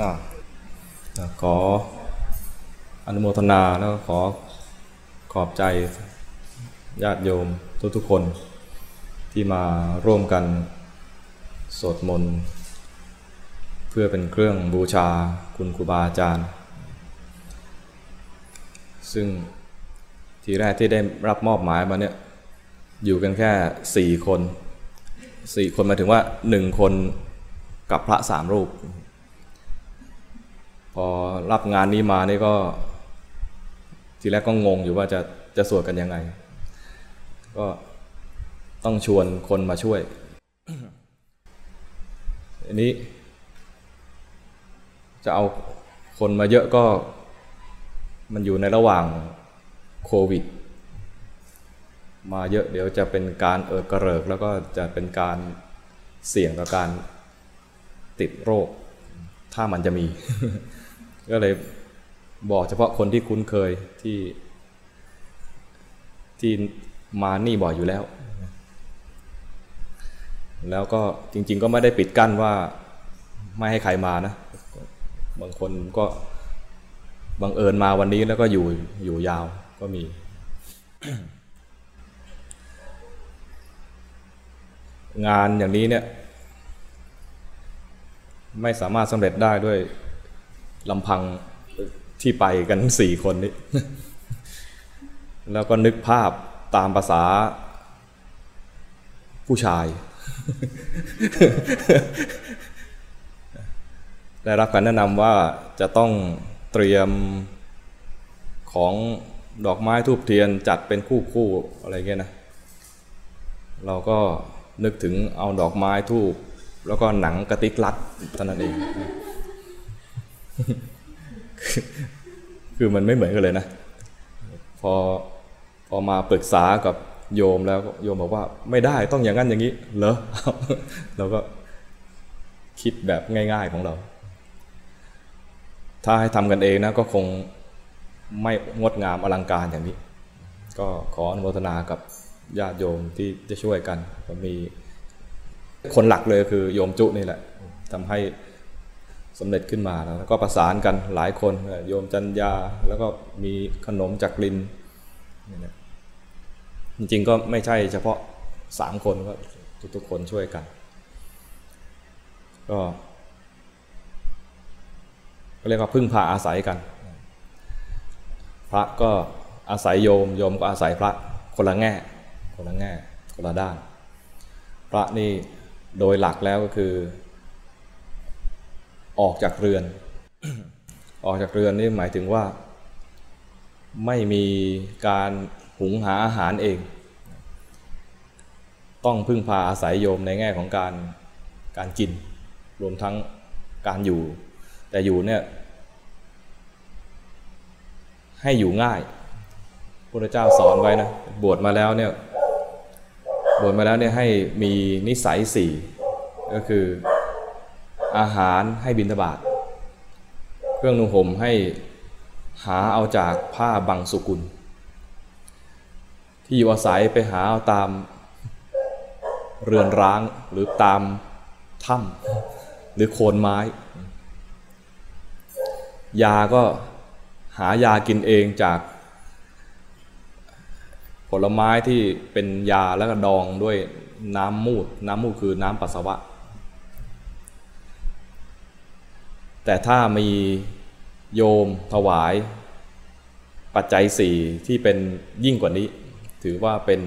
อ่าขออนุโมทนาแล้วก็ขอขอบใจญาติโยมทุกๆคนที่มาร่วมกันสวดมนต์เพื่อเป็นเครื่องบูชาคุณครูบาอาจารย์ ซึ่งทีแรกที่ได้รับมอบหมายมาเนี่ยอยู่กันแค่สี่คนสี่คนหมายถึงว่าหนึ่งคนกับพระสามรูป พอรับงานนี้มานี่ก็ ทีแรกก็งงอยู่ว่าจะจะสวดกันยังไง ก็ต้องชวนคนมาช่วยอันนี้ จะเอาคนมาเยอะก็มันอยู่ในระหว่างโควิด มาเยอะเดี๋ยวจะเป็นการเอิดกระเริก แล้วก็จะเป็นการเสี่ยงต่อการติดโรค ถ้ามันจะมี ก็เลยบอกเฉพาะคนที่คุ้นเคยที่ที่มานี่บ่อยอยู่แล้ว แล้วก็จริง ๆ ก็ไม่ได้ปิดกั้นว่าไม่ให้ใครมานะ บางคนก็บังเอิญมาวันนี้แล้วก็อยู่อยู่ยาวก็มี งานอย่างนี้เนี่ย ไม่สามารถสำเร็จได้ด้วย ลำพังที่ไปกันสี่คนนี้ แล้วก็นึกภาพตามภาษาผู้ชาย ได้รับการแนะนำว่าจะต้องเตรียมของดอกไม้ทูบเทียนจัดเป็นคู่คู่ๆอะไรเงี้ยนะ เราก็นึกถึงเอาดอกไม้ทูบแล้วก็หนังกระติกรัดเท่านั้นเอง คือมันไม่เหมือนกันเลยนะ พอพอมาปรึกษากับโยมแล้วโยมบอกว่าไม่ได้ต้องอย่างนั้นอย่างนี้ เหรอเราก็คิดแบบง่ายๆของเรา ถ้าให้ทำกันเองนะก็คงไม่งดงามอลังการอย่างนี้ ก็ขออนุโมทนากับญาติโยมที่จะช่วยกันมีคนหลักเลยคือโยมจุนี่แหละทำให้ สำเร็จขึ้นมาแล้วก็ประสานกันหลายคนโยมจันยาแล้วก็มีขนมจากลินจริงๆก็ไม่ใช่เฉพาะสามคนก็ทุกๆคนช่วยกัน ก็ก็เรียกว่าพึ่งพาอาศัยกัน พระก็อาศัยโยมโยมก็อาศัยพระคนละแง่ คนละแง่คนละด้าน พระนี่โดยหลักแล้วก็คือ ออกจากเรือน ออกจากเรือนนี่หมายถึงว่า ไม่มีการหุงหาอาหารเอง ต้องพึ่งพาอาศัยโยมในแง่ของการการกิน รวมทั้งการอยู่ แต่อยู่เนี่ยให้อยู่ง่ายพระเจ้าสอนไว้นะ บวชมาแล้วเนี่ย บวชมาแล้วเนี่ยให้มีนิสัยสี่ ก็คือ อาหารให้บิณฑบาตเครื่องนุ่งห่มให้หาเอาจากผ้าบางสุกุล ที่อยู่อาศัยไปหาเอาตามเรือนร้างหรือตามถ้ำหรือโคนไม้ ยาก็หายากินเองจาก ผลไม้ที่เป็นยาแล้วก็ดองด้วยน้ำมูด น้ำมูดคือน้ำปัสสาวะ แต่ถ้ามีโยมถวาย ปัจจัยสี่ที่เป็นยิ่งกว่านี้ ถือว่าเป็น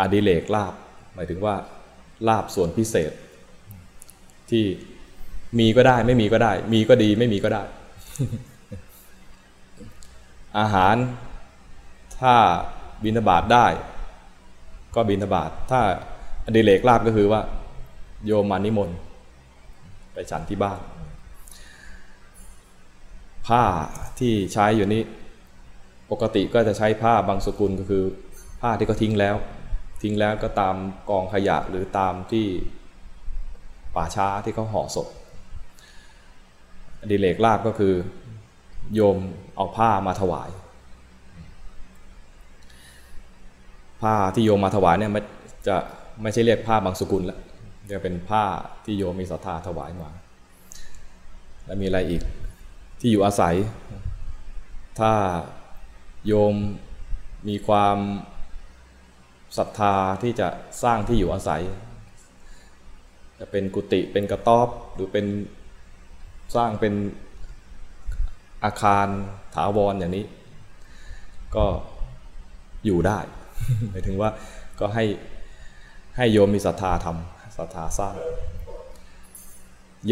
อดิเลกลาบ หมายถึงว่าลาบส่วนพิเศษ ที่มีก็ได้ไม่มีก็ได้ มีก็ดีไม่มีก็ได้ อาหารถ้าบินทบาทได้ ก็บินทบาท ถ้าอดิเลกลาบก็คือว่า โยมมานิมนต์ไปฉันที่บ้าน ผ้าที่ใช้อยู่นี้ ปกติก็จะใช้ผ้าบางสกุลก็คือผ้าที่เขาทิ้งแล้ว ทิ้งแล้วก็ตามกองขยะหรือตามที่ป่าช้าที่เขาห่อศพดิเลกลาบก็คือ โยมเอาผ้ามาถวาย ผ้าที่โยมมาถวายเนี่ยมันจะไม่ใช่เรียกผ้าบางสกุลแล้วจะเป็นผ้าที่โยมมีศรัทธาถวายมา แล้วมีอะไรอีก ที่อยู่อาศัย ถ้าโยมมีความศรัทธาที่จะสร้างที่อยู่อาศัย จะเป็นกุฏิเป็นกระต๊อบหรือเป็นสร้างเป็นอาคารถาวรออย่างนี้ ก็อยู่ได้หมายถึงว่าก็ให้ให้โยมมีศรัทธาทำศรัทธาสร้าง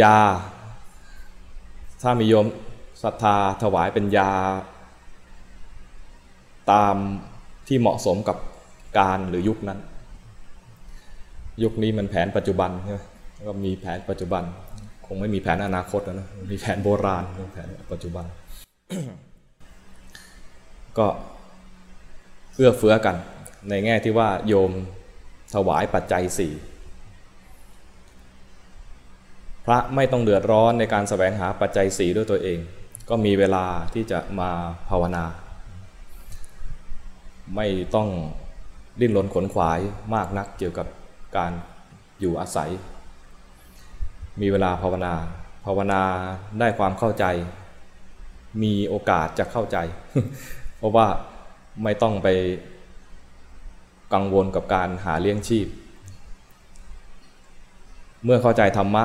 ยา ถ้ามีโยม ศรัทธาถวายเป็นยา ตามที่เหมาะสมกับการหรือยุคนั้น ยุคนี้มันแผนปัจจุบันใช่ไหมก็มีแผนปัจจุบัน คงไม่มีแผนอนาคตนะมีแผนโบราณแผนปัจจุบัน ก็เอื้อเฟื้อกัน ในแง่ที่ว่าโยมถวายปัจจัยสี่พระไม่ต้องเดือดร้อนในการสแสวงหาปัจจัยสี่ด้วยตัวเอง ก็มีเวลาที่จะมาภาวนา ไม่ต้องดิ้นรนขนขวายมากนักเกี่ยวกับการอยู่อาศัย มีเวลาภาวนา ภาวนาได้ความเข้าใจ มีโอกาสจะเข้าใจ เพราะว่าไม่ต้องไปกังวลกับการหาเลี้ยงชีพ เมื่อเข้าใจธรรมะ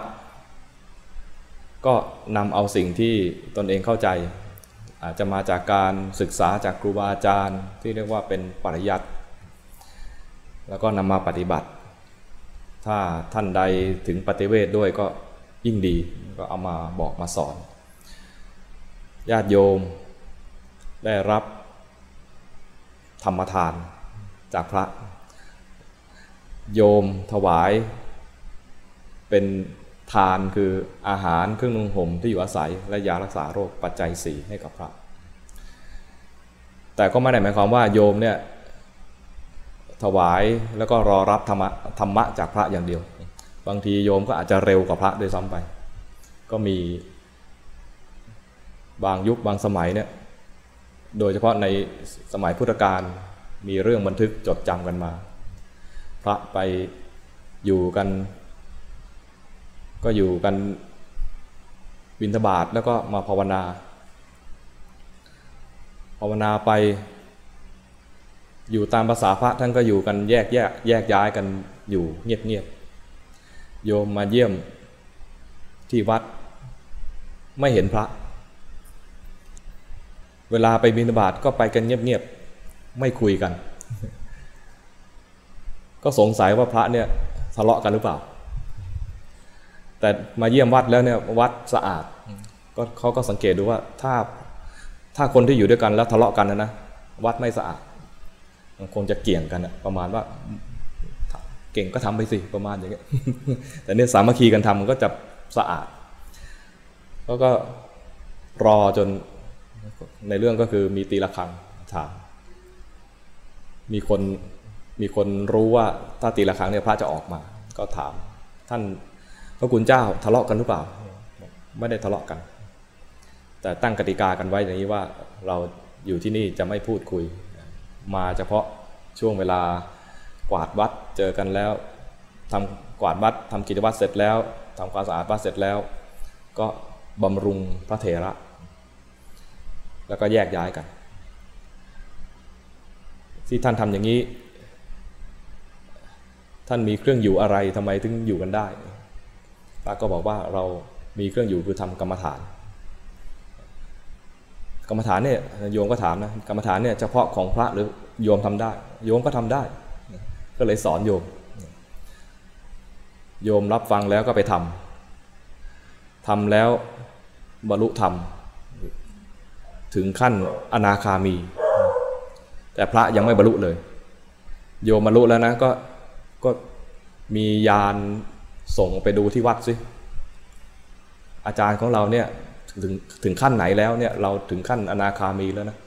ก็นำเอาสิ่งที่ตนเองเข้าใจ อาจจะมาจากการศึกษาจากครูบาอาจารย์ ที่เรียกว่าเป็นปริยัติแล้วก็นำมาปฏิบัติ ถ้าท่านใดถึงปฏิเวทด้วยก็ยิ่งดีก็เอามาบอกมาสอน ญาติโยมได้รับธรรมทานจากพระ โยมถวายเป็น ทานคืออาหารเครื่องนุ่งห่มที่อยู่อาศัยและยารักษาโรคปัจจัยสี่ให้กับพระ แต่ก็ไม่ได้หมายความว่าโยมเนี่ยถวายแล้วก็รอรับธรรมะธรรมะจากพระอย่างเดียว บางทีโยมก็อาจจะเร็วกว่าพระด้วยซ้ำไป ก็มีบางยุคบางสมัยเนี่ยโดยเฉพาะในสมัยพุทธกาลมีเรื่องบันทึกจดจำกันมา พระไปอยู่กัน ก็อยู่กันบิณฑบาตแล้วก็มาภาวนา ภาวนาไป อยู่ตามภาษาพระท่านก็อยู่กันแยกแยกแยกย้ายกันอยู่เงียบเงียบโยมมาเยี่ยมที่วัดไม่เห็นพระ เวลาไปบิณฑบาตก็ไปกันเงียบๆ ไม่คุยกัน ก็สงสัยว่าพระเนี่ยทะเลาะกันหรือเปล่า แต่มาเยี่ยมวัดแล้วเนี่ยวัดสะอาดก็เขาก็สังเกตดูว่าถ้าถ้าคนที่อยู่ด้วยกันแล้วทะเลาะกันนะนะวัดไม่สะอาดมันคงจะเกี่ยงกันนะประมาณว่าเก่งก็ทำไปสิประมาณอย่างเงี้ยแต่เนี่ยสามัคคีกันทำมันก็จะสะอาดแล้วก็รอจนในเรื่องก็คือมีตีละครังถามมีคนมีคนรู้ว่าถ้าตีละครังเนี่ยพระจะออกมา ก็ถามท่าน พระคุณเจ้าทะเลาะกันหรือเปล่า ไม่ได้ทะเลาะกัน แต่ตั้งกติกากันไว้อย่างนี้ว่าเราอยู่ที่นี่จะไม่พูดคุย มาเฉพาะช่วงเวลากวาดวัดเจอกันแล้วทำกวาดวัดทำกิจวัตรเสร็จแล้วทำความสะอาดวัดเสร็จแล้ว ก็บำรุงพระเถระ แล้วก็แยกย้ายกัน ที่ท่านทำอย่างนี้ ท่านมีเครื่องอยู่อะไรทำไมถึงอยู่กันได้ พระก็บอกว่าเรามีเครื่องอยู่คือทำกรรมฐาน กรรมฐานเนี่ยโยมก็ถามนะกรรมฐานเนี่ยเฉพาะของพระหรือโยมทำได้ โยมก็ทำได้ ก็เลยสอนโยม โยมรับฟังแล้วก็ไปทำทำแล้วบรรลุธรรม ถึงขั้นอนาคามี แต่พระยังไม่บรรลุเลย โยมบรรลุแล้วนะก็ก็มียาน ส่งไปดูที่วัดสิอาจารย์ของเราเนี่ยถึงถึงขั้นไหนแล้วเนี่ยเราถึงขั้นอนาคามีแล้วนะ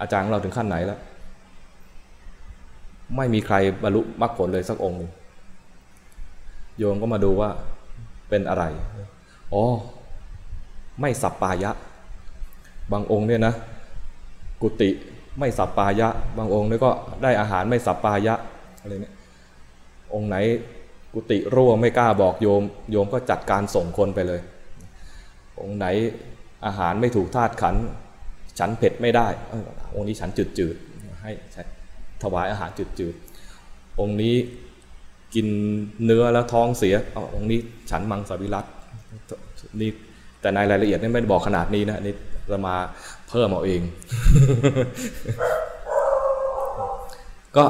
อาจารย์ของเราถึงขั้นไหนแล้ว ไม่มีใครบรรลุมรรคผลเลยสักองค์โยมก็มาดูว่าเป็นอะไรอ๋อไม่สับปายะ บางองค์เนี่ยนะ กุฏิไม่สับปายะ บางองค์เนี่ยก็ได้อาหารไม่สับปายะอะไรเนี่ยองค์ไหน กุฏิรั่วไม่กล้าบอกโยม โยมก็จัดการส่งคนไปเลยอองค์ไหนอาหารไม่ถูกธาตุขัน ฉันเผ็ดไม่ได้ องค์นี้ฉันจืดจืดให้ถวายอาหารจืดจืดองค์นี้กินเนื้อแล้วท้องเสียอองค์นี้ฉันมังสวิรัตนี่แต่ในรายละเอียดนี่ไม่ได้บอกขนาดนี้นะนี่จะมาเพิ่มเอาเอง ก็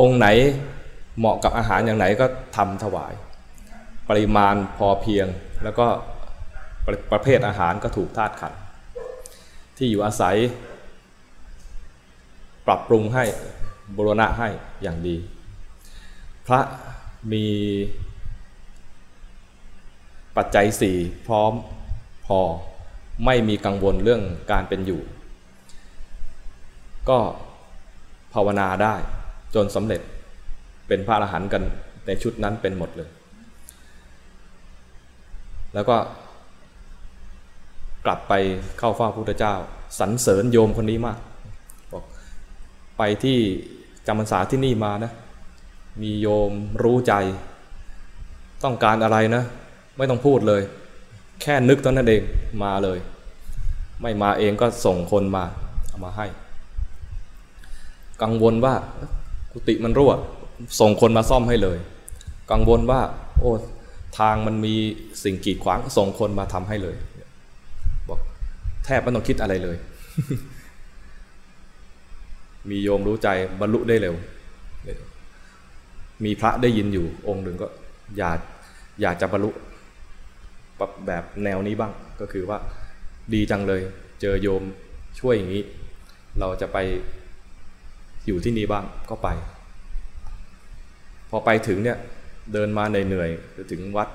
องค์ไหน เหมาะกับอาหารอย่างไหนก็ทำถวาย ปริมาณพอเพียงแล้วก็ประประเภทอาหารก็ถูกธาตุขัน ที่อยู่อาศัย ปรับปรุงให้บรณะให้อย่างดี พระมีปัจจัยสี่พร้อมพอไม่มีกังวลเรื่องการเป็นอยู่ ก็ภาวนาได้จนสำเร็จ เป็นพระอรหันต์กันในชุดนั้นเป็นหมดเลย แล้วก็กลับไปเข้าเฝ้าพระพุทธเจ้าสรรเสริญโยมคนนี้มากบอกไปที่จำพรรษาที่นี่มานะ มีโยมรู้ใจ ต้องการอะไรนะ ไม่ต้องพูดเลย แค่นึกตอนนั้นเองมาเลย ไม่มาเองก็ส่งคนมา เอามาให้ กังวลว่ากุฏิมันรั่ว ส่งคนมาซ่อมให้เลย กังวลว่า โอ้ทางมันมีสิ่งกีดขวางส่งคนมาทำให้เลย บอกแทบไม่ต้องคิดอะไรเลย มีโยมรู้ใจบรรลุได้เร็ว มีพระได้ยินอยู่ องค์หนึ่งก็อยากอยากจะบรรลุแบบแนวนี้บ้างก็คือว่าดีจังเลย เจอโยมช่วยอย่างนี้ เราจะไปอยู่ที่นี่บ้างก็ไป พอไปถึงเนี่ยเดินมาเหนื่อยๆถึงวัด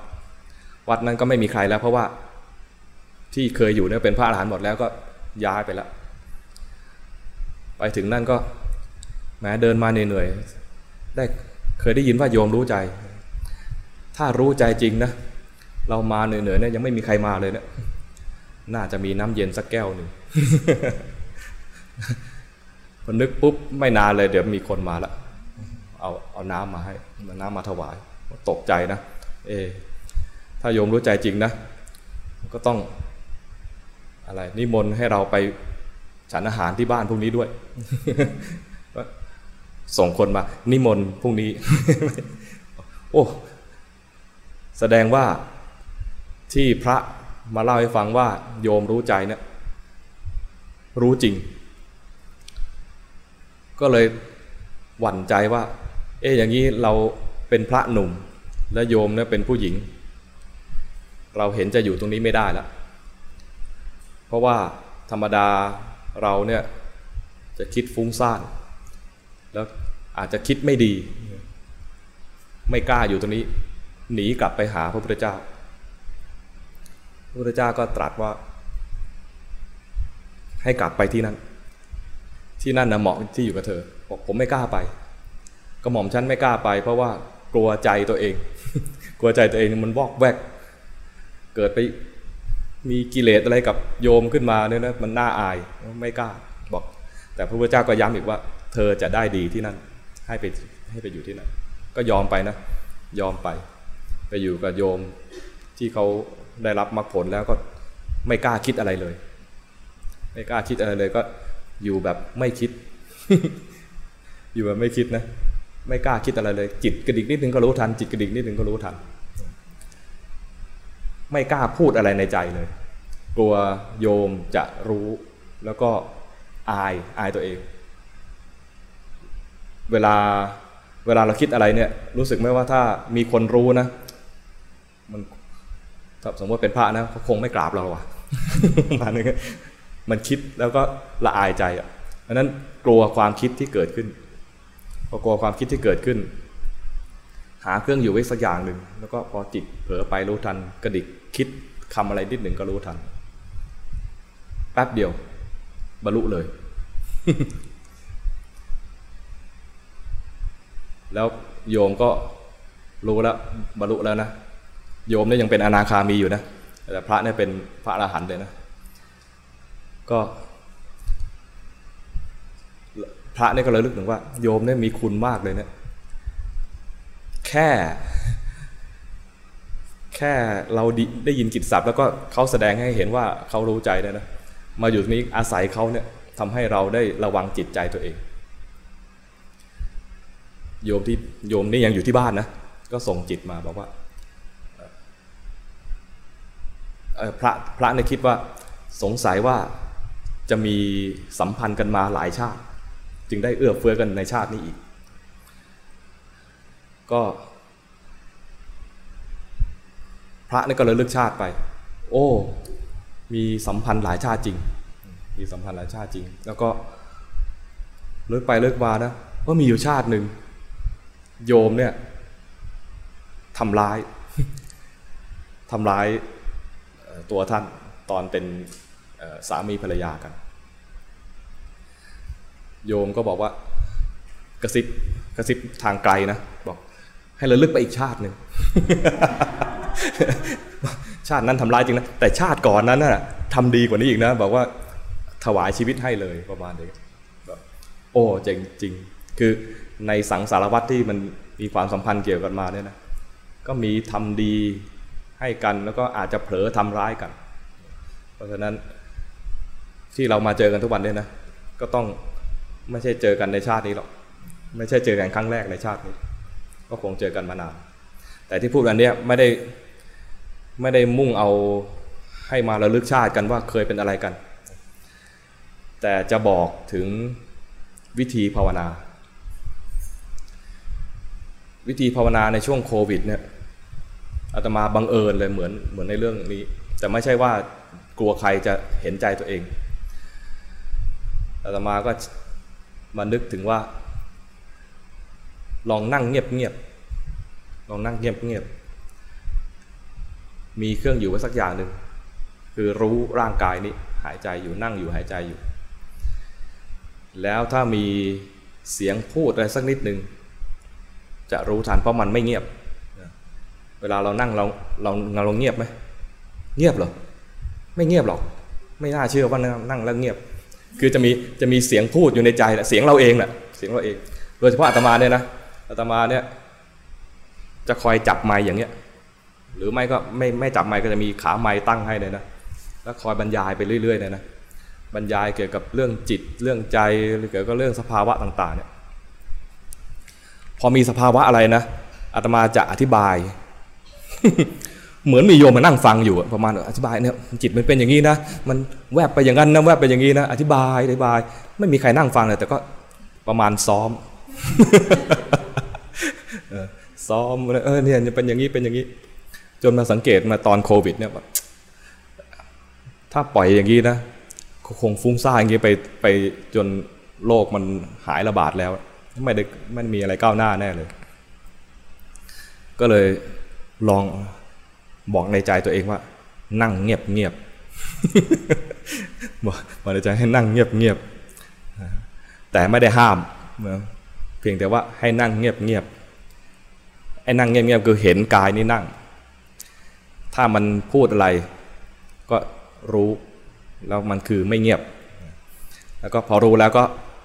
วัดนั้นก็ไม่มีใครแล้ว เพราะว่าที่เคยอยู่เนี่ยเป็นพระอรหันต์หมดแล้วก็ย้ายไปแล้ว ไปถึงนั่นก็แม้เดินมาเหนื่อยๆได้เคยได้ยินว่าโยมรู้ใจ ถ้ารู้ใจจริงนะเรามาเหนื่อยๆเนี่ยยังไม่มีใครมาเลยเนะี่ยน่าจะมีน้ำเย็นสักแก้วหนึ่งพอนึกปุ๊บไม่นานเลยเดี๋ยวมีคนมาละ เอาเอาน้ำมาให้น้ำมาถวายตกใจนะ เอ ถ้าโยมรู้ใจจริงนะ ก็ต้องอะไรนิมนต์ให้เราไปฉันอาหารที่บ้านพรุ่งนี้ด้วย ส่งคนมา นิมนต์พรุ่งนี้ โอ้ แสดงว่าที่พระมาเล่าให้ฟังว่า โยมรู้ใจเนี่ยรู้จริง ก็เลยหวั่นใจว่า เอ๊ะอย่างนี้เราเป็นพระหนุ่ม และโยมเนี่ยเป็นผู้หญิง เราเห็นจะอยู่ตรงนี้ไม่ได้แล้วเพราะว่าธรรมดาเราเนี่ยจะคิดฟุ้งซ่านแล้วอาจจะคิดไม่ดี ไม่กล้าอยู่ตรงนี้ หนีกลับไปหาพระพุทธเจ้า พระพุทธเจ้าก็ตรัสว่า ให้กลับไปที่นั่น ที่นั่นนะเหมาะที่อยู่กับเธอบอกผมไม่กล้าไป กระหม่อมฉันไม่กล้าไป เพราะว่ากลัวใจตัวเอง กลัวใจตัวเองมันวอกแวก เกิดไปมีกิเลสอะไรกับโยมขึ้นมาเนี่ยนะมันน่าอายไม่กล้าบอก แต่พระพุทธเจ้าก็ย้ำอีกว่า เธอจะได้ดีที่นั่น ให้ไปให้ไปอยู่ที่นั่นก็ยอมไปนะ ยอมไป ไปอยู่กับโยมที่เขาได้รับมรรคผลแล้วก็ไม่กล้าคิดอะไรเลย ไม่กล้าคิดอะไรเลยก็อยู่แบบไม่คิด อยู่แบบไม่คิดนะ ไม่กล้าคิดอะไรเลย จิตกระดิกนิดนึงก็รู้ทัน จิตกระดิกนิดนึงก็รู้ทัน ไม่กล้าพูดอะไรในใจเลย กลัวโยมจะรู้แล้วก็อายอายตัวเอง เวลาเวลาเราคิดอะไรเนี่ย รู้สึกไหมว่าถ้ามีคนรู้นะ มันสมมติเป็นพระนะเขาคงไม่กราบเราว่ะมาหนึ่งมันคิดแล้วก็ละอายใจอะเพราะนั้นกลัวความคิดที่เกิดขึ้น พอกลัวความคิดที่เกิดขึ้น หาเครื่องอยู่ไว้สักอย่างหนึ่งแล้วก็พอจิตเผลอไปรู้ทันกระดิกคิดคำอะไรนิดหนึ่งก็รู้ทัน แป๊บเดียว บรรลุเลย แล้วโยมก็รู้แล้วบรรลุแล้วนะโยมเนี่ยยังเป็นอนาคามีอยู่นะแต่พระเนี่ยเป็นพระอรหันต์เลยนะ ก็ พระเนี่ยก็เลยลึกถึงว่า โยมเนี่ยมีคุณมากเลยเนี่ยแค่ แค่เราได้ยินกิจศัพท์ แล้วก็เขาแสดงให้เห็นว่าเขารู้ใจได้นะมาอยู่ตรงนี้อาศัยเขาเนี่ยทำให้เราได้ระวังจิตใจตัวเอง โยมที่โยมนี่ยังอยู่ที่บ้านนะก็ส่งจิตมาบอกว่าพระพระในคิดว่าสงสัยว่าจะมีสัมพันธ์กันมาหลายชาติ จึงได้เอื้อเฟื้อกันในชาตินี้อีก ก็ พระนี่ก็เลยเลึกชาติไป โอ้ มีสัมพันธ์หลายชาติจริง มีสัมพันธ์หลายชาติจริง แล้วก็เลิกไปเลิกมานะว่ามีอยู่ชาติหนึ่งโยมเนี่ยทำร้ายทำร้ายตัวท่านตอนเป็นสามีภรรยากัน โยมก็บอกว่ากระซิบกระซิบทางไกลนะบอก ให้ระลึกไปอีกชาติหนึ่งชาตินั้นทำร้ายจริงนะแต่ชาติก่อนนั้นน่ะทำดีกว่านี้อีกนะ บอกว่าถวายชีวิตให้เลยประมาณนี้แบบโอ้จริงจริง คือในสังสารวัตรที่มันมีความสัมพันธ์เกี่ยวกันมาเนี่ยนะก็มีทำดีให้กันแล้วก็อาจจะเผลอทำร้ายกัน เพราะฉะนั้นที่เรามาเจอกันทุกวันเนี่ยนะ ก็ต้อง ไม่ใช่เจอกันในชาตินี้หรอก ไม่ใช่เจอกันครั้งแรกในชาตินี้ ก็คงเจอกันมานาน แต่ที่พูดกันเนี่ยไม่ได้ไม่ได้มุ่งเอาให้มาระลึกชาติกันว่าเคยเป็นอะไรกัน แต่จะบอกถึงวิธีภาวนา วิธีภาวนาในช่วงโควิดเนี่ยอาตมาบังเอิญเลยเหมือนเหมือนในเรื่องนี้ แต่ไม่ใช่ว่ากลัวใครจะเห็นใจตัวเองอาตมาก็ มานึกถึงว่า ลองนั่งเงียบเงียบลองนั่งเงียบเงียบมีเครื่องอยู่ไว้สักอย่างหนึ่งคือรู้ร่างกายนี้หายใจอยู่นั่งอยู่หายใจอยู่ แล้วถ้ามีเสียงพูดอะไรสักนิดหนึ่งจะรู้ทันเพราะมันไม่เงียบ เวลาเรานั่งเราเราเราเงียบไหมเงียบหรอไม่เงียบหรอก ไม่น่าเชื่อว่านั่งแล้วเงียบ คือจะมีจะมีเสียงพูดอยู่ในใจแหละเสียงเราเองแหละเสียงเราเอง โดยเฉพาะอาตมาเนี่ยนะอาตมาเนี่ยจะคอยจับไม้อย่างเงี้ย หรือไม่ก็ไม่ไม่จับไม้ก็จะมีขาไม้ตั้งให้เลยนะแล้วคอยบรรยายไปเรื่อยๆเลยนะบรรยายเกี่ยวกับเรื่องจิตเรื่องใจหรือเกี่ยวกับเรื่องสภาวะต่างๆเนี่ยพอมีสภาวะอะไรนะอาตมาจะอธิบาย เหมือนมีโยมมานั่งฟังอยู่ประมาณอธิบายเนี่ยจิตมันเป็นอย่างนี้นะมันแวบไปอย่างนั้นนะแวบไปอย่างนี้นะอธิบายอธิบาย ไม่มีใครนั่งฟังเลยแต่ก็ประมาณซ้อมซ้อมเออเนี่ยเป็นอย่างนี้เป็นอย่างนี้ จนมาสังเกตมาตอนโควิด เนี่ยถ้าปล่อยอย่างนี้นะคงฟุ้งซ่านอย่างนี้ไปไปจนโลกมันหายระบาดแล้ว ไม่ได้ไม่มีอะไรก้าวหน้าแน่เลย ก็เลยลอง บอกในใจตัวเองว่า นั่งเงียบเงียบบอกในใจให้นั่งเงียบเงียบแต่ไม่ได้ห้ามเพียงแต่ว่าให้นั่งเงียบเงียบไอ้นั่งเงียบเงียบคือเห็นกายนี่นั่ง ถ้ามันพูดอะไร ก็รู้แล้วมันคือไม่เงียบ แล้วก็พอรู้แล้วก็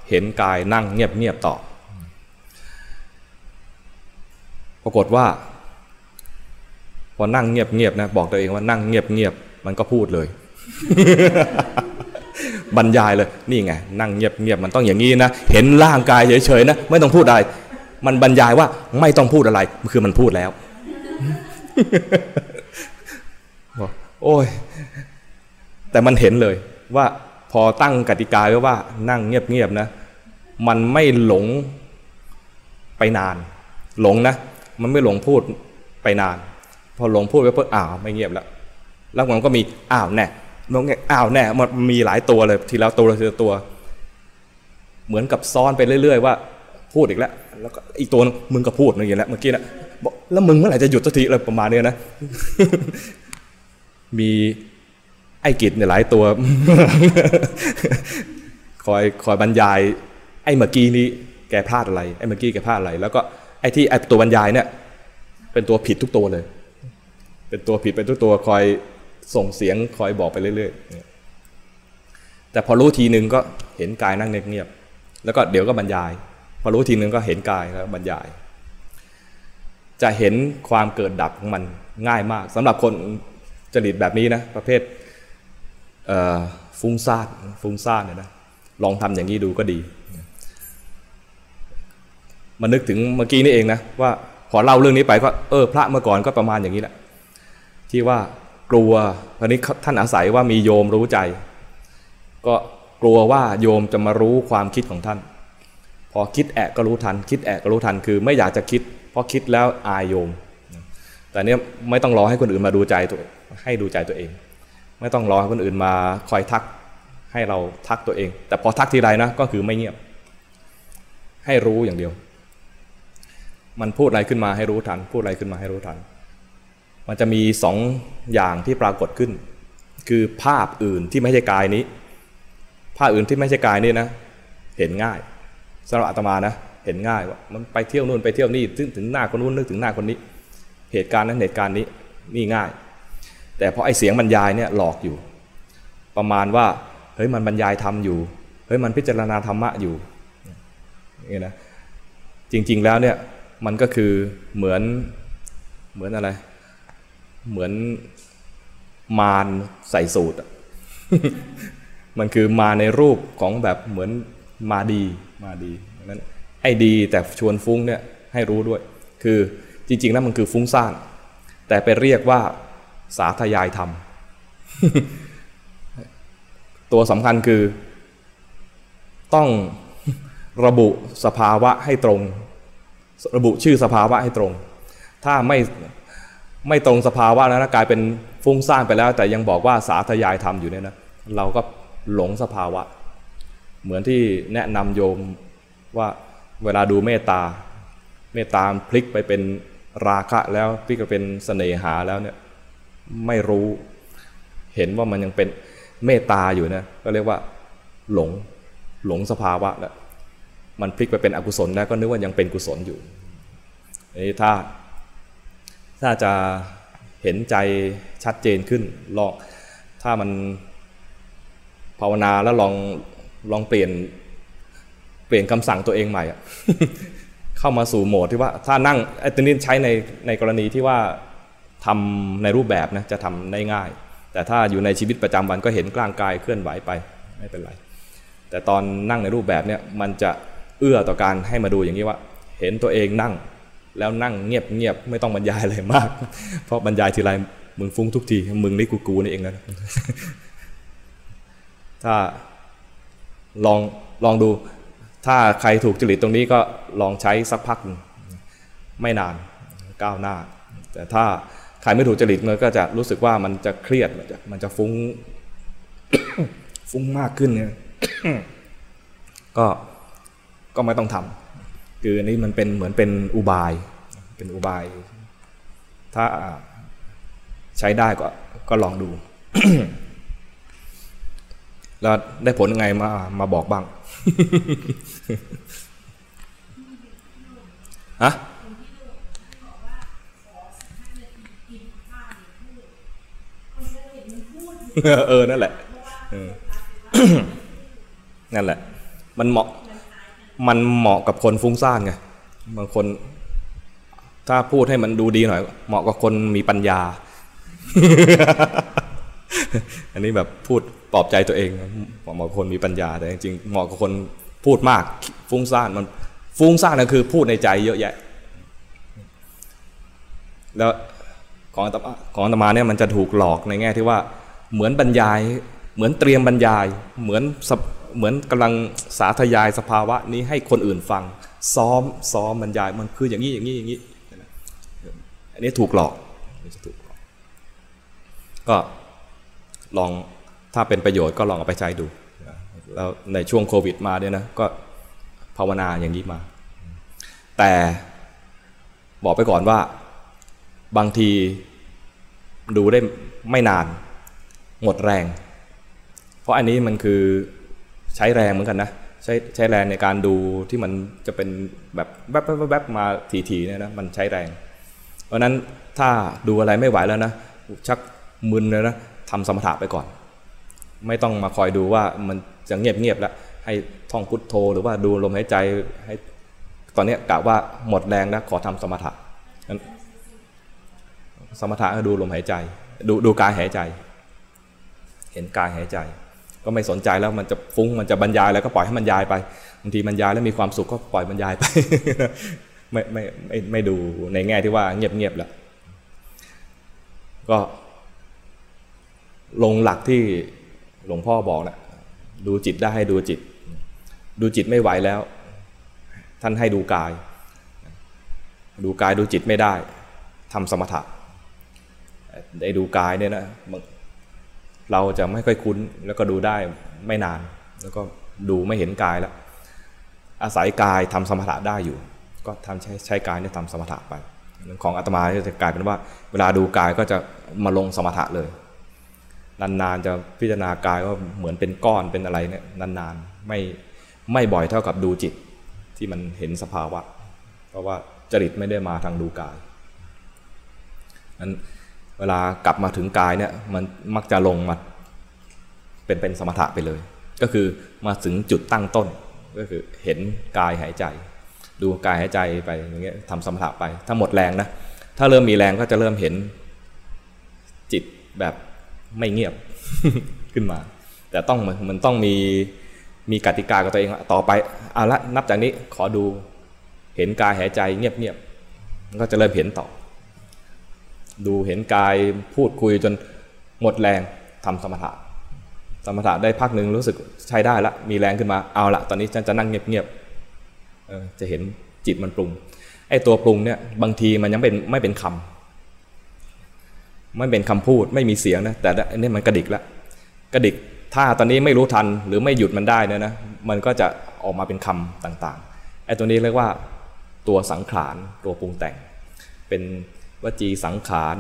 เห็นกายนั่งเงียบเงียบต่อ ปรากฏว่า พอนั่งเงียบๆนะบอกตัวเองว่านั่งเงียบๆมันก็พูดเลย บรรยายเลยนี่ไงนั่งเงียบๆมันต้องอย่างนี้นะเห็นร่างกายเฉยๆนะไม่ต้องพูดอะไร มันบรรยายว่าไม่ต้องพูดอะไรคือมันพูดแล้วบอกโอ้ย แต่มันเห็นเลยว่าพอตั้งกติกาไว้ว่า นั่งเงียบๆนะ มันไม่หลงไปนาน หลงนะ มันไม่หลงพูดไปนาน พอหลงพูดไปเพิ่อ้าวไม่เงียบแล้วแล้วมันก็มีอ้าวแน่น้องอ้าวแน่มันมีหลายตัวเลยทีละตัวทีละตัว เหมือนกับซ้อนไปเรื่อยๆว่า พูดอีกแล้วแล้วก็อีกตัวมึงก็พูดอย่างเงี้ยแล้วเมื่อกี้นะบอกแล้วมึงเมื่อไหร่จะหยุดสักทีอะไรประมาณนี้นะ มีไอ้กิจเนี่ยหลายตัว คอยคอยบรรยาย ไอ้เมื่อกี้นี้แกพลาดอะไร ไอ้เมื่อกี้แกพลาดอะไร แล้วก็ไอ้ที่ไอ้ตัวบรรยายเนี่ย เป็นตัวผิดทุกตัวเลย เป็นตัวผิดเป็นตัวตัวคอยส่งเสียงคอยบอกไปเรื่อยๆ แต่พอรู้ทีนึงก็เห็นกายนั่งเงียบๆแล้วก็เดี๋ยวก็บรรยาย พอรู้ทีนึงก็เห็นกายแล้วบรรยาย จะเห็นความเกิดดับของมันง่ายมากสำหรับคนจริตแบบนี้นะประเภทฟุ้งซ่านฟุ้งซ่านเนี่ยนะลองทำอย่างนี้ดูก็ดีมานึกถึงเมื่อกี้นี่เองนะว่าพอเล่าเรื่องนี้ไปก็เออ พระเมื่อก่อนก็ประมาณอย่างนี้แหละ ที่ว่ากลัวตอนนี้ท่านอาศัยว่ามีโยมรู้ใจ ก็กลัวว่าโยมจะมารู้ความคิดของท่าน พอคิดแอะก็รู้ทัน คิดแอะก็รู้ทันคือไม่อยากจะคิด เพราะคิดแล้วอายโยม แต่เนี้ยไม่ต้องรอให้คนอื่นมาดูใจตัวให้ดูใจตัวเอง ไม่ต้องรอให้คนอื่นมาคอยทักให้เราทักตัวเอง แต่พอทักทีไรนะก็คือไม่เงียบ ให้รู้อย่างเดียว มันพูดอะไรขึ้นมาให้รู้ทัน พูดอะไรขึ้นมาให้รู้ทัน มันจะมีสองอย่างที่ปรากฏขึ้น คือภาพอื่นที่ไม่ใช่กายนี้ ภาพอื่นที่ไม่ใช่กายนี่นะ เห็นง่ายสำหรับอาตมานะ เห็นง่ายว่ามันไปเที่ยวนู่นไปเที่ยวนี่ถึงถึงหน้าคนนู้นนึกถึงหน้าคนนี้ เหตุการณ์นั้นเหตุการณ์นี้นี่ง่าย แต่พอไอเสียงบรรยายเนี่ยหลอกอยู่ ประมาณว่าเฮ้ยมันบรรยายธรรมอยู่เฮ้ยมันพิจารณาธรรมะอยู่นี่นะจริงๆแล้วเนี่ยมันก็คือเหมือนเหมือนอะไร เหมือนมารใส่สูตรมันคือมาในรูปของแบบเหมือนมาดีมาดีนั้นไอ้ดีแต่ชวนฟุ้งเนี่ยให้รู้ด้วย คือจริงๆแล้วมันคือฟุ้งซ่านแต่ไปเรียกว่าสาธยายธรรม ตัวสำคัญคือ ต้องระบุสภาวะให้ตรง ระบุชื่อสภาวะให้ตรง ถ้าไม่ ไม่ตรงสภาวะแล้วนะกลายเป็นฟุ้งซ่านไปแล้ว แต่ยังบอกว่าสาธยายธรรมอยู่เนี่ยนะเราก็หลงสภาวะ เหมือนที่แนะนำโยมว่าเวลาดูเมตตา เมตตาพลิกไปเป็นราคะแล้วพลิกไปเป็นเสน่หาแล้วเนี่ยไม่รู้เห็นว่ามันยังเป็นเมตตาอยู่นะก็เรียกว่า หลงหลงสภาวะแล้วมันพลิกไปเป็นอกุศลแล้วก็นึกว่ายังเป็นกุศลอยู่นี่ถ้า ถ้าจะเห็นใจชัดเจนขึ้นลองถ้ามันภาวนาแล้วลองลองเปลี่ยนเปลี่ยนคำสั่งตัวเองใหม่เข้ามาสู่โหมดที่ว่าถ้านั่งไอ้ตัวนี้ใช้ในในกรณีที่ว่าทำในรูปแบบนะจะทำได้ง่าย แต่ถ้าอยู่ในชีวิตประจำวันก็เห็นกลางกายเคลื่อนไหวไปไม่เป็นไร แต่ตอนนั่งในรูปแบบเนี่ยมันจะเอื้อต่อการให้มาดูอย่างนี้ว่า เห็นตัวเองนั่ง แล้วนั่งเงียบเงียบไม่ต้องบรรยายอะไรมาก เพราะบรรยายทีไรมึงฟุ้งทุกที มึงนี่กูกูนี่เองนะถ้าลองลองดู ถ้าใครถูกจริตตรงนี้ก็ลองใช้สักพัก ไม่นานก้าวหน้า แต่ถ้าใครไม่ถูกจริตมันก็จะรู้สึกว่ามันจะเครียด มันจะมันจะฟุ้ง ฟุ้งมากขึ้นเนี่ยก็ก็ไม่ต้องทำ คืออันนี้มันเป็นเหมือนเป็นอุบาย เป็นอุบาย ถ้าใช้ได้ก็ก็ลองดู แล้วได้ผลยังไงมามาบอกบ้างฮะเออ นั่นแหละนั่นแหละ มันเหมาะ มันเหมาะกับคนฟุ้งซ่านไงบางคน ถ้าพูดให้มันดูดีหน่อย เหมาะกับคนมีปัญญา อันนี้แบบพูดปลอบใจตัวเองเหมาะกับคนมีปัญญา แต่จริงๆเหมาะกับคนพูดมาก ฟุ้งซ่านมัน ฟุ้งซ่านนั่นคือพูดในใจเยอะแยะ แล้วของตมาของตมาเนี่ยมันจะถูกหลอกในแง่ที่ว่าเหมือนบรรยาย เหมือนเตรียมบรรยาย เหมือน เหมือนกำลังสาธยายสภาวะนี้ให้คนอื่นฟัง ซ้อมซ้อมบรรยายมันคืออย่างนี้อย่างนี้อย่างนี้อันนี้ถูกหลอกถูกหลอก ก็ลองถ้าเป็นประโยชน์ก็ลองเอาไปใช้ดู แล้วในช่วงโควิดมาเนี่ยนะก็ภาวนาอย่างนี้มา แต่บอกไปก่อนว่า บางทีดูได้ไม่นาน หมดแรง เพราะอันนี้มันคือ ใช้แรงเหมือนกันนะใช้ใช้แรงในการดูที่มันจะเป็นแบบแวบแวบมาทีๆเนี่ยนะมันใช้แรง เพราะนั้นถ้าดูอะไรไม่ไหวแล้วนะชักมึนเลยนะทำสมถะไปก่อน ไม่ต้องมาคอยดูว่ามันจะเงียบเงียบแล้วให้ท่องพุทโธหรือว่าดูลมหายใจให้ตอนนี้กะว่าหมดแรงแล้วขอทำสมถะสมถะก็ดูลมหายใจ ดูดูกายหายใจ เห็นกายหายใจ ก็ไม่สนใจแล้วมันจะฟุ้งมันจะบรรยายแล้วก็ปล่อยให้มันยายไปบางทีบรรยายแล้วมีความสุขก็ปล่อยบรรยายไป ไม่ไม่ไม่ไม่ดูในแง่ที่ว่าเงียบเงียบแล้วก็ ลงหลักที่หลวงพ่อบอกนะดูจิตได้ให้ดูจิต ดูจิตไม่ไหวแล้ว ท่านให้ดูกาย ดูกายดูจิตไม่ได้ทำสมถะได้ดูกายเนี่ยนะ เราจะไม่ค่อยคุ้นแล้วก็ดูได้ไม่นาน แล้วก็ดูไม่เห็นกายแล้ว อาศัยกายทำสมถะได้อยู่ ก็ทำใช้ใช้กายเนี่ยทำสมถะไปของอาตมาจะกลายเป็นว่า เวลาดูกายก็จะมาลงสมถะเลย นานๆจะพิจารณากายว่าเหมือนเป็นก้อนเป็นอะไรเนี่ยนานๆไม่ไม่บ่อยเท่ากับดูจิตที่มันเห็นสภาวะ เพราะว่าจริตไม่ได้มาทางดูกายนั้น เวลากลับมาถึงกายเนี่ยมันมักจะลงมาเป็นเป็นสมถะไปเลย ก็คือมาถึงจุดตั้งต้น ก็คือเห็นกายหายใจ ดูกายหายใจไปอย่างเงี้ยทำสมถะไป ถ้าหมดแรงนะถ้าเริ่มมีแรงก็จะเริ่มเห็นจิตแบบไม่เงียบขึ้นมา แต่ต้องมันต้องมีมีกติกากับตัวเองต่อไปเอาละนับจากนี้ขอดูเห็นกายหายใจเงียบๆก็จะเริ่มเห็นต่อ ดูเห็นกายพูดคุยจนหมดแรงทำสมถะสมถะได้พักหนึ่งรู้สึกใช้ได้ละมีแรงขึ้นมาเอาละตอนนี้ฉันจะนั่งเงียบๆจะเห็นจิตมันปรุงไอ้ตัวปรุงเนี่ยบางทีมันยังเป็นไม่เป็นคำไม่เป็นคำพูดไม่มีเสียงนะแต่อันนี้มันกระดิกแล้วกระดิกถ้าตอนนี้ไม่รู้ทันหรือไม่หยุดมันได้เนะนะมันก็จะออกมาเป็นคำต่างๆไอ้ตัวนี้เรียกว่าตัวสังขารตัวปรุงแต่งเป็น วจีสังขาร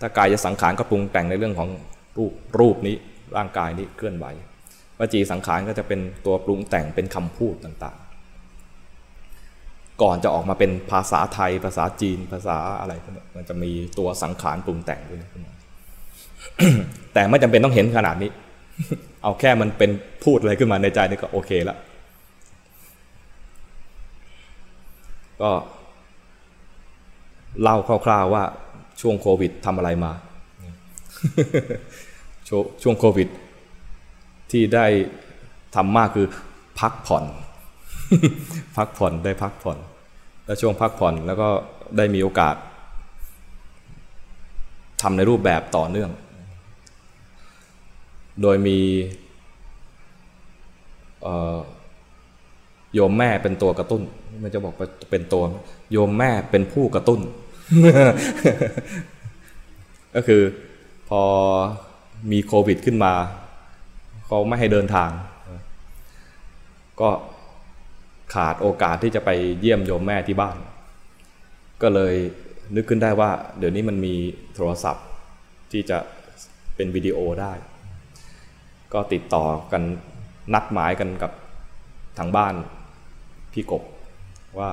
ถ้ากายจะสังขารก็ปรุงแต่งในเรื่องของรูปรูปนี้ร่างกายนี้เคลื่อนไหววจีสังขารก็จะเป็นตัวปรุงแต่งเป็นคำพูดต่างๆ ก่อนจะออกมาเป็นภาษาไทย ภาษาจีนภาษาอะไรมันจะมีตัวสังขารปรุงแต่งด้วยขึ้นมาแต่ไม่จำเป็นต้องเห็นขนาดนี้ เอาแค่มันเป็นพูดอะไรขึ้นมาในใจนี่ก็โอเคแล้วก็ เล่าคร่าวๆว่าช่วงโควิดทำอะไรมา ช่วงโควิด ที่ได้ทำมากคือพักผ่อน พักผ่อนได้พักผ่อน แล้วช่วงพักผ่อนแล้วก็ได้มีโอกาสทำในรูปแบบต่อเนื่อง โดยมีโยมแม่เป็นตัวกระตุ้น ไม่จะบอกเป็นตัว โยมแม่เป็นผู้กระตุ้น ก็คือพอมีโควิดขึ้นมาเขาไม่ให้เดินทาง ก็ขาดโอกาสที่จะไปเยี่ยมโยมแม่ที่บ้าน ก็เลยนึกขึ้นได้ว่า เดี๋ยวนี้มันมีโทรศัพท์ที่จะเป็นวิดีโอได้ ก็ติดต่อกันนัดหมายกันกับทางบ้านพี่กบว่า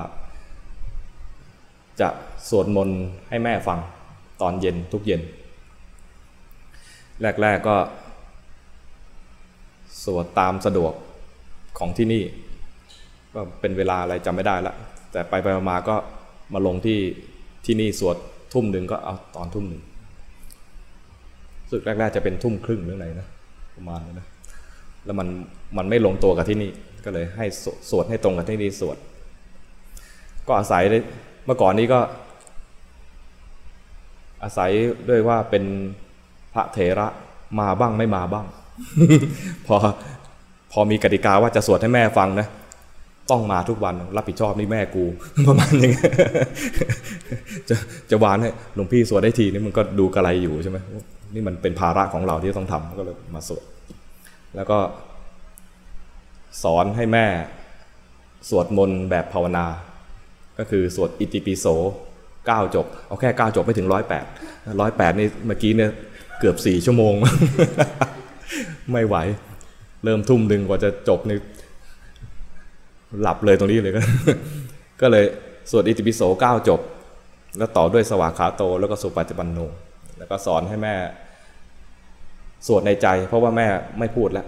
จะสวดมนต์ให้แม่ฟังตอนเย็นทุกเย็น แรก ๆ ก็ สวดตามสะดวกของที่นี่ ก็เป็นเวลาอะไรจำไม่ได้ละ แต่ไปไปมาก็มาลงที่ที่นี่สวดทุ่มหนึ่งก็เอาตอนทุ่มหนึ่งสึกแรก ๆ จะเป็นทุ่มครึ่งหรือไงนะประมาณนั้นนะแล้วมันมันไม่ลงตัวกับที่นี่ ก็เลยให้สวดให้ตรงกับที่นี่สวด ก็อาศัย เมื่อก่อนนี้ก็ อาศัยด้วยว่าเป็นพระเถระมาบ้างไม่มาบ้าง พอพอมีกติกาว่าจะสวดให้แม่ฟังนะต้องมาทุกวันรับผิดชอบนี่แม่กู ประมาณอย่างนี้จะจะวานให้หลวงพี่สวดได้ทีนี่มันก็ดูกระไรอยู่ใช่ไหมนี่มันเป็นภาระของเราที่ต้องทำก็เลยมาสวดแล้วก็ สอนให้แม่ สวดมนต์แบบภาวนา ก็คือสวดอิติปิโสเก้าจบ เอาแค่เก้าจบไม่ถึงร้อยแปดร้อยแปดนี่เมื่อกี้เนี่ยเกือบสี่ชั่วโมง ไม่ไหว เริ่มทุ่มหนึ่งกว่าจะจบในหลับเลยตรงนี้เลยก็ ก็เลยสวดอิติปิโสเก้าจบ แล้วต่อด้วยสวากขาโต แล้วก็สุปฏิปันโนแล้วก็สอนให้แม่ สวดในใจ เพราะว่าแม่ไม่พูดแล้ว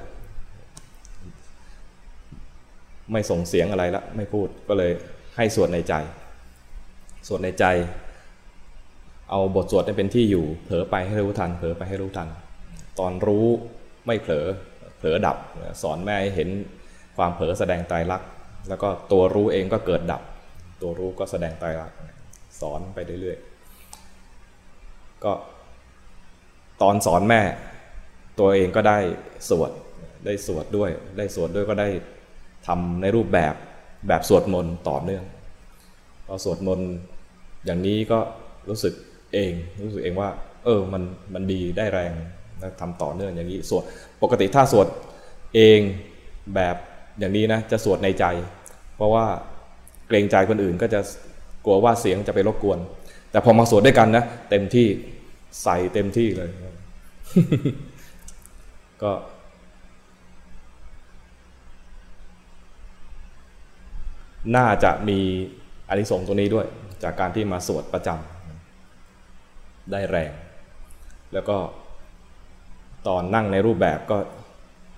ไม่ส่งเสียงอะไรแล้วไม่พูดก็เลย ให้สวดในใจ สวดในใจ เอาบทสวดเป็นที่อยู่ เผลอไปให้รู้ทัน เผลอไปให้รู้ทัน ตอนรู้ไม่เผลอ เผลอดับ สอนแม่ให้เห็นความเผลอแสดงไตรลัก แล้วก็ตัวรู้เองก็เกิดดับ ตัวรู้ก็แสดงไตรลัก สอนไปเรื่อยๆ ก็ตอนสอนแม่ ตัวเองก็ได้สวด ได้สวดด้วย ได้สวดด้วยก็ได้ทำในรูปแบบ แบบสวดมนต์ต่อเนื่องพอสวดมนต์อย่างนี้ก็รู้สึกเองรู้สึกเองว่า เออมันมันดีได้แรงนะทำต่อเนื่องอย่างนี้สวดปกติถ้าสวดเองแบบอย่างนี้นะจะสวดในใจ เพราะว่าเกรงใจคนอื่นก็จะกลัวว่าเสียงจะไปรบกวน แต่พอมาสวดด้วยกันนะเต็มที่ใส่เต็มที่เลย ก็ น่าจะมีอานิสงส์ตัวนี้ด้วย จากการที่มาสวดประจำได้แรง แล้วก็ตอนนั่งในรูปแบบก็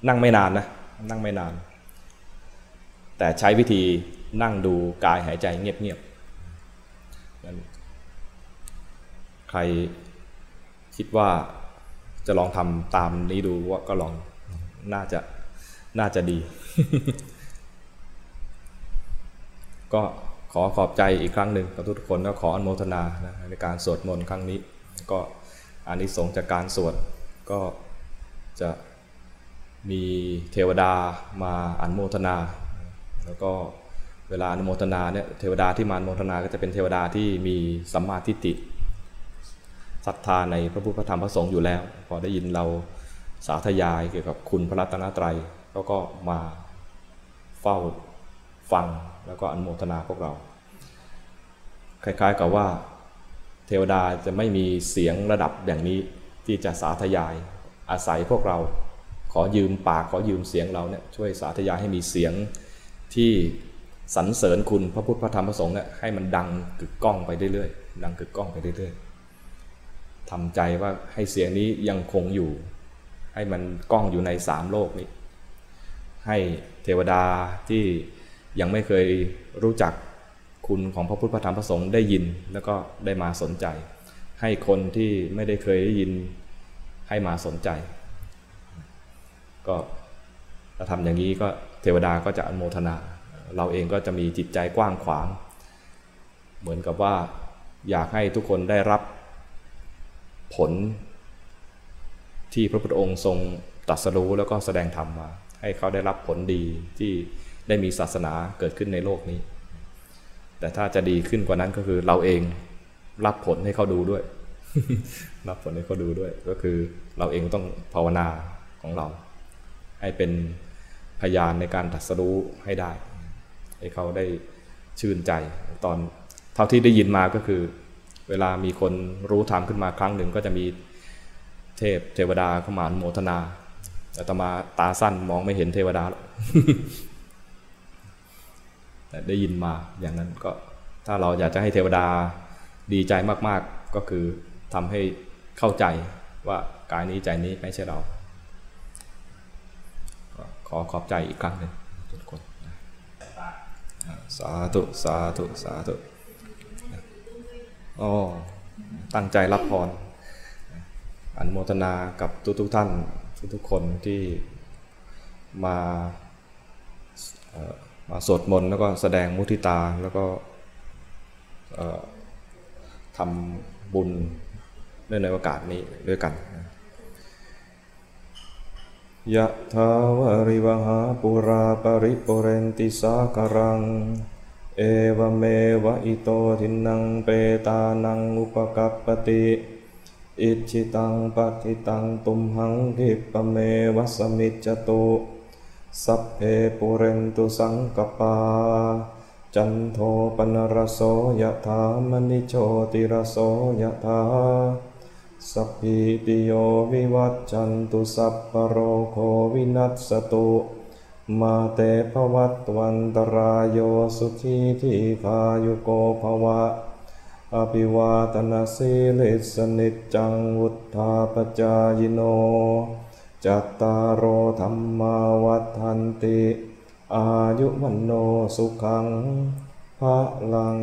นั่งไม่นานนะ นั่งไม่นาน แต่ใช้วิธีนั่งดูกายหายใจเงียบๆใครคิดว่าจะลองทำตามนี้ดูว่าก็ลองน่าจะน่าจะดี ก็ขอขอบใจอีกครั้งหนึ่งกับทุกคนก็ขออนุโมทนานะในการสวดมนต์ครั้งนี้ ก็อานิสงส์จากการสวดก็จะมีเทวดามาอนุโมทนา แล้วก็เวลาอนุโมทนาเนี่ยเทวดาที่มาอนุโมทนาก็จะเป็นเทวดาที่มีสัมมาทิฏฐิศรัทธาในพระพุทธธรรมพระสงฆ์อยู่แล้ว พอได้ยินเราสาธยายเกี่ยวกับคุณพระรัตนตรัยเขาก็มาเฝ้า ฟังแล้วก็อนุโมทนาพวกเรา คล้ายๆกับว่า เทวดาจะไม่มีเสียงระดับอย่างนี้ที่จะสาธยาย อาศัยพวกเรา ขอยืมปากขอยืมเสียงเราเนี่ยช่วยสาธยายให้มีเสียงที่สรรเสริญคุณพระพุทธพระธรรมพระสงฆ์เนี่ยให้มันดังกึกก้องไปเรื่อยๆดังกึกก้องไปเรื่อยๆทำใจว่าให้เสียงนี้ยังคงอยู่ ให้มันก้องอยู่ในสามโลกนี้ ให้เทวดาที่ ยังไม่เคยรู้จักคุณของพระพุทธพระธรรมพระสงฆ์ได้ยินแล้วก็ได้มาสนใจ ให้คนที่ไม่ได้เคยได้ยินให้มาสนใจ ก็ถ้าทำอย่างนี้ก็เทวดาก็จะอนุโมทนา เราเองก็จะมีจิตใจกว้างขวาง เหมือนกับว่าอยากให้ทุกคนได้รับผลที่พระพุทธองค์ทรงตรัสรู้แล้วก็แสดงธรรมมา ให้เขาได้รับผลดีที่ ได้มีศาสนาเกิดขึ้นในโลกนี้ แต่ถ้าจะดีขึ้นกว่านั้นก็คือเราเองรับผลให้เขาดูด้วย รับผลให้เขาดูด้วย ก็คือเราเองต้องภาวนาของเรา ให้เป็นพยานในการตัดสรู้ให้ได้ ให้เขาได้ชื่นใจตอนเท่าที่ได้ยินมาก็คือ เวลามีคนรู้ธรรมขึ้นมาครั้งหนึ่งก็จะมีเทพเทวดาเข้ามาโมทนาแต่ตมาตาสั้นมองไม่เห็นเทวดาแต่ ได้ยินมาอย่างนั้นก็ถ้าเราอยากจะให้เทวดาดีใจมากๆก็คือทำให้เข้าใจว่ากายนี้ใจนี้ไม่ใช่เรา ขอขอบใจอีกครั้งหนึ่งทุกคนสาธุสาธุสาธุอ๋อตั้งใจรับพรอนุโมทนากับทุกทุกท่านทุกทุกคนที่มามา สวดมนต์แล้วก็แสดงมุทิตาแล้วก็ทำบุญเนื่องในโอกาสนี้ด้วยกันยะทาวริวหาปุราปริปุเรนติสาคารัง เอวเมวะอิโตทินังเปตานังอุปกัปปติ อิจิตังปฏิตังตุมหังคิปเมวัสมิจจตุ สัพเพปุเรนตุสังกปา จันโทปนรโสยถามณิโชติรโสยถาสัพพิติโยวิวัตจันตุสัพพโรโควินัสตุ มาเตภวัตวันตรายโยสุขีทีคายุโกภวะ อภิวาตนาสีลิสนิจังวุธาปจายโน จัตตารโอธรรมาวัฏันติ อายุวันโนสุขังพระลัง